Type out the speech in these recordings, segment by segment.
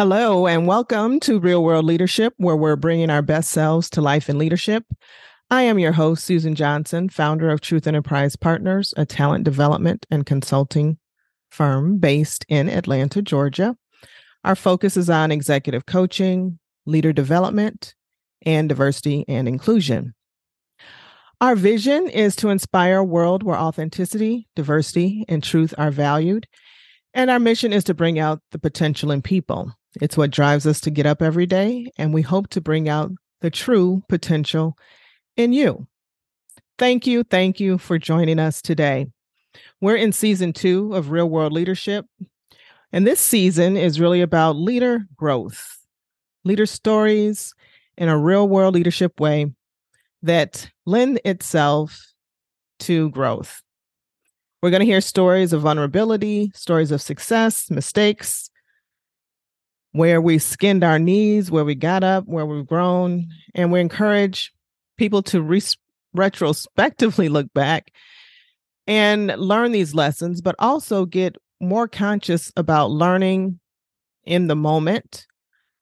Hello, and welcome to Real World Leadership, where we're bringing our best selves to life in leadership. I am your host, Susan Johnson, founder of Truth Enterprise Partners, a talent development and consulting firm based in Atlanta, Georgia. Our focus is on executive coaching, leader development, and diversity and inclusion. Our vision is to inspire a world where authenticity, diversity, and truth are valued. And our mission is to bring out the potential in people. It's what drives us to get up every day, and we hope to bring out the true potential in you. Thank you. Thank you for joining us today. We're in season two of Real World Leadership, and this season is really about leader growth, leader stories in a real world leadership way that lend itself to growth. We're going to hear stories of vulnerability, stories of success, mistakes, where we skinned our knees, where we got up, where we've grown, and we encourage people to re- retrospectively look back and learn these lessons, but also get more conscious about learning in the moment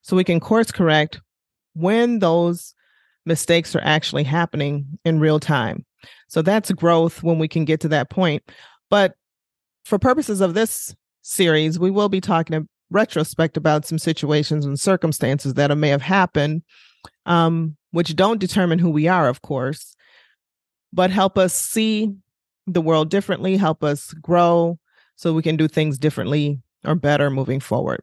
so we can course correct when those mistakes are actually happening in real time. So that's growth when we can get to that point. But for purposes of this series, we will be talking retrospect about some situations and circumstances that may have happened, um, which don't determine who we are, of course, but help us see the world differently, help us grow so we can do things differently or better moving forward.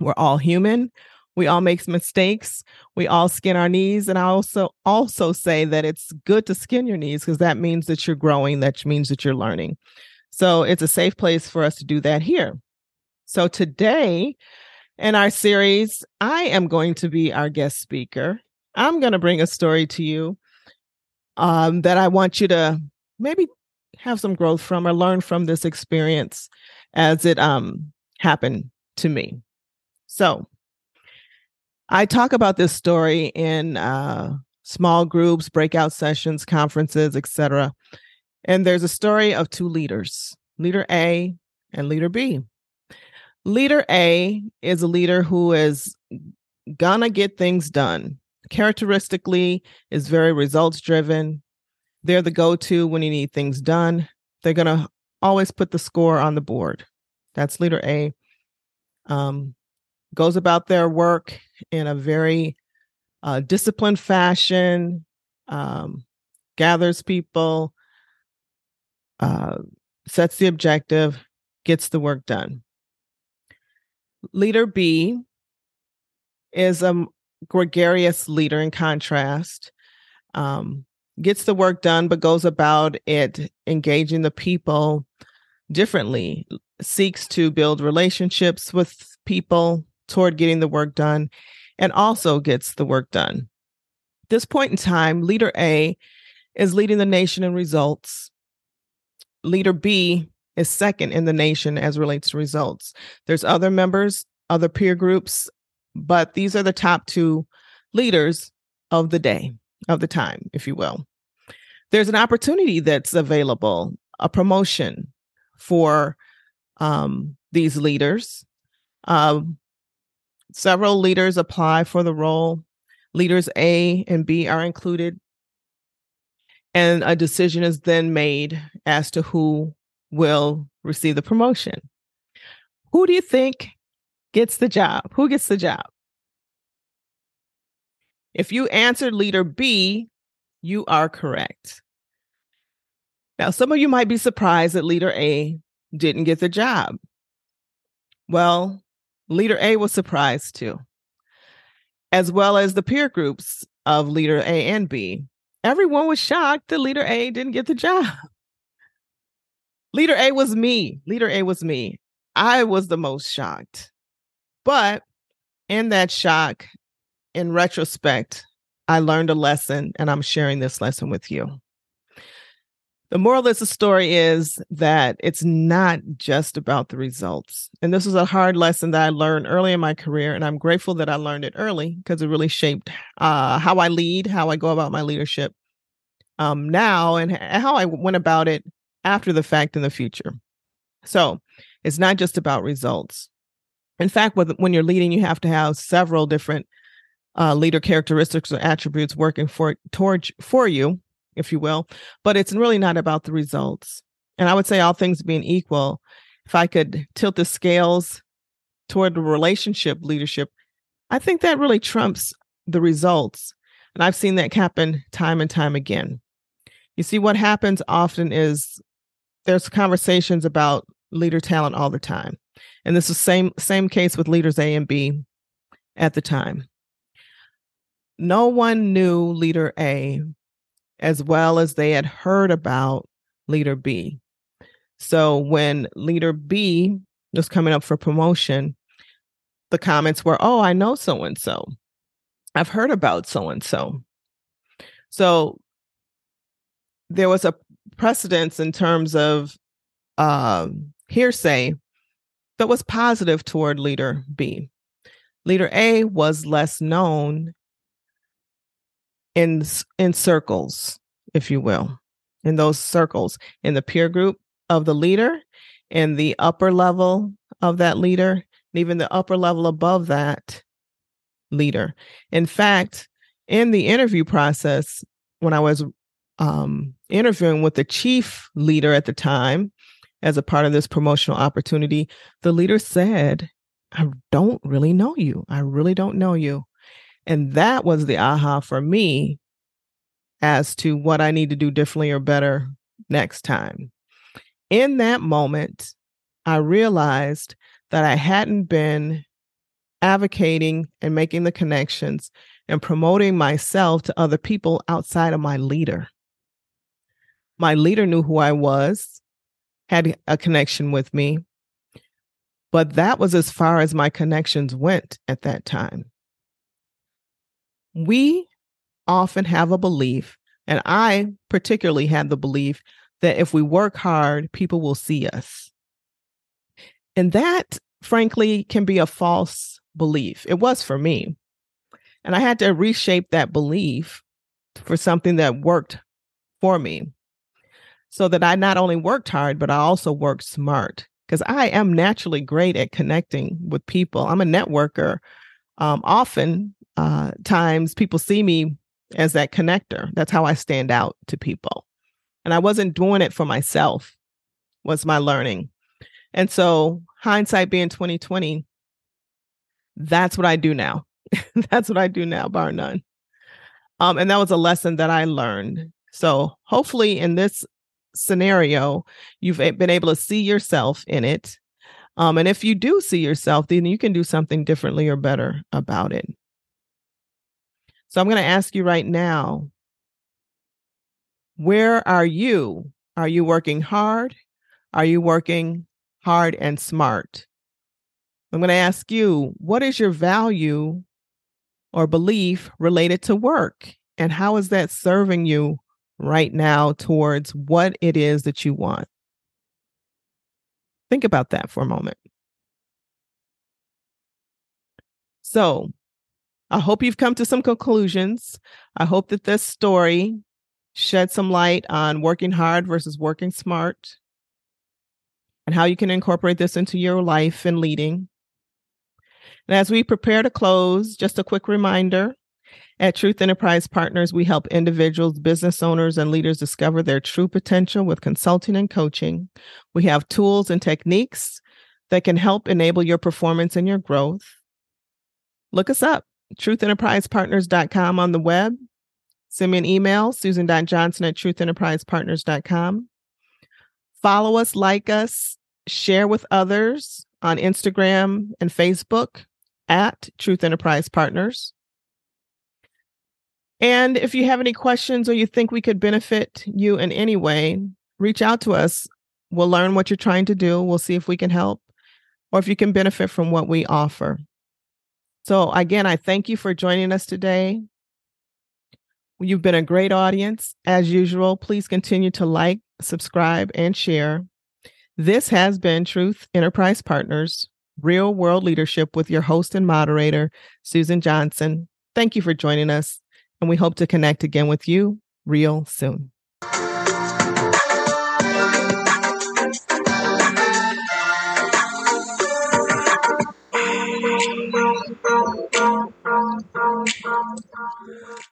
We're all human. We all make mistakes. We all skin our knees. And I also also say that it's good to skin your knees because that means that you're growing, that means that you're learning. So it's a safe place for us to do that here. So today in our series, I am going to be our guest speaker. I'm going to bring a story to you um, that I want you to maybe have some growth from or learn from this experience as it um, happened to me. So I talk about this story in uh, small groups, breakout sessions, conferences, etc. And there's a story of two leaders, leader A and leader B. Leader A is a leader who is gonna get things done. Characteristically, is very results driven. They're the go to when you need things done. They're gonna always put the score on the board. That's leader A. Um, goes about their work in a very uh, disciplined fashion, um, gathers people, uh, sets the objective, gets the work done. Leader B is a gregarious leader in contrast, um, gets the work done, but goes about it engaging the people differently, seeks to build relationships with people toward getting the work done, and also gets the work done. At this point in time, leader A is leading the nation in results. Leader B is second in the nation as relates to results. There's other members, other peer groups, but these are the top two leaders of the day, of the time, if you will. There's an opportunity that's available, a promotion for um, these leaders. Um, several leaders apply for the role. Leaders A and B are included. And a decision is then made as to who will receive the promotion. Who do you think gets the job? Who gets the job? If you answered leader B, you are correct. Now, some of you might be surprised that leader A didn't get the job. Well, leader A was surprised too, as well as the peer groups of leader A and B. Everyone was shocked that leader A didn't get the job. Leader A was me. Leader A was me. I was the most shocked. But in that shock, in retrospect, I learned a lesson and I'm sharing this lesson with you. The moral of this story is that it's not just about the results. And this was a hard lesson that I learned early in my career. And I'm grateful that I learned it early because it really shaped uh, how I lead, how I go about my leadership um, now, and how I went about it after the fact in the future. So it's not just about results. In fact, when you're leading, you have to have several different uh, leader characteristics or attributes working for towards for you, if you will. But it's really not about the results. And I would say, all things being equal, if I could tilt the scales toward the relationship leadership, I think that really trumps the results. And I've seen that happen time and time again. You see, what happens often is there's conversations about leader talent all the time. And this is same same case with leaders A and B at the time. No one knew leader A as well as they had heard about leader B. So when leader B was coming up for promotion, the comments were, "Oh, I know so and so. I've heard about so and so." So there was a precedence in terms of uh, hearsay that was positive toward leader B. Leader A was less known in in circles, if you will, in those circles, in the peer group of the leader, in the upper level of that leader, and even the upper level above that leader. In fact, in the interview process, when I was um, interviewing with the chief leader at the time as a part of this promotional opportunity, the leader said, I don't really know you. I really don't know you. And that was the aha for me as to what I need to do differently or better next time. In that moment, I realized that I hadn't been advocating and making the connections and promoting myself to other people outside of my leader. My leader knew who I was, had a connection with me, but that was as far as my connections went at that time. We often have a belief, and I particularly had the belief that if we work hard, people will see us. And that, frankly, can be a false belief. It was for me. And I had to reshape that belief for something that worked for me so that I not only worked hard, but I also worked smart because I am naturally great at connecting with people. I'm a networker. Um, often uh, times people see me as that connector. That's how I stand out to people. And I wasn't doing it for myself, was my learning. And so hindsight being 2020, that's what I do now. that's what I do now, bar none. Um, and that was a lesson that I learned. So hopefully in this scenario, you've been able to see yourself in it. Um, and if you do see yourself, then you can do something differently or better about it. So I'm going to ask you right now where are you? Are you working hard? Are you working hard and smart? I'm going to ask you what is your value or belief related to work? And how is that serving you right now towards what it is that you want? Think about that for a moment. So, I hope you've come to some conclusions. I hope that this story shed some light on working hard versus working smart and how you can incorporate this into your life and leading. And as we prepare to close, just a quick reminder at Truth Enterprise Partners, we help individuals, business owners, and leaders discover their true potential with consulting and coaching. We have tools and techniques that can help enable your performance and your growth. Look us up truthenterprisepartners.com on the web. Send me an email, susan.johnson at truthenterprisepartners.com. Follow us, like us, share with others on Instagram and Facebook at Truth Enterprise Partners. And if you have any questions or you think we could benefit you in any way, reach out to us. We'll learn what you're trying to do. We'll see if we can help or if you can benefit from what we offer. So, again, I thank you for joining us today. You've been a great audience. As usual, please continue to like, subscribe, and share. This has been Truth Enterprise Partners, Real World Leadership with your host and moderator, Susan Johnson. Thank you for joining us, and we hope to connect again with you real soon.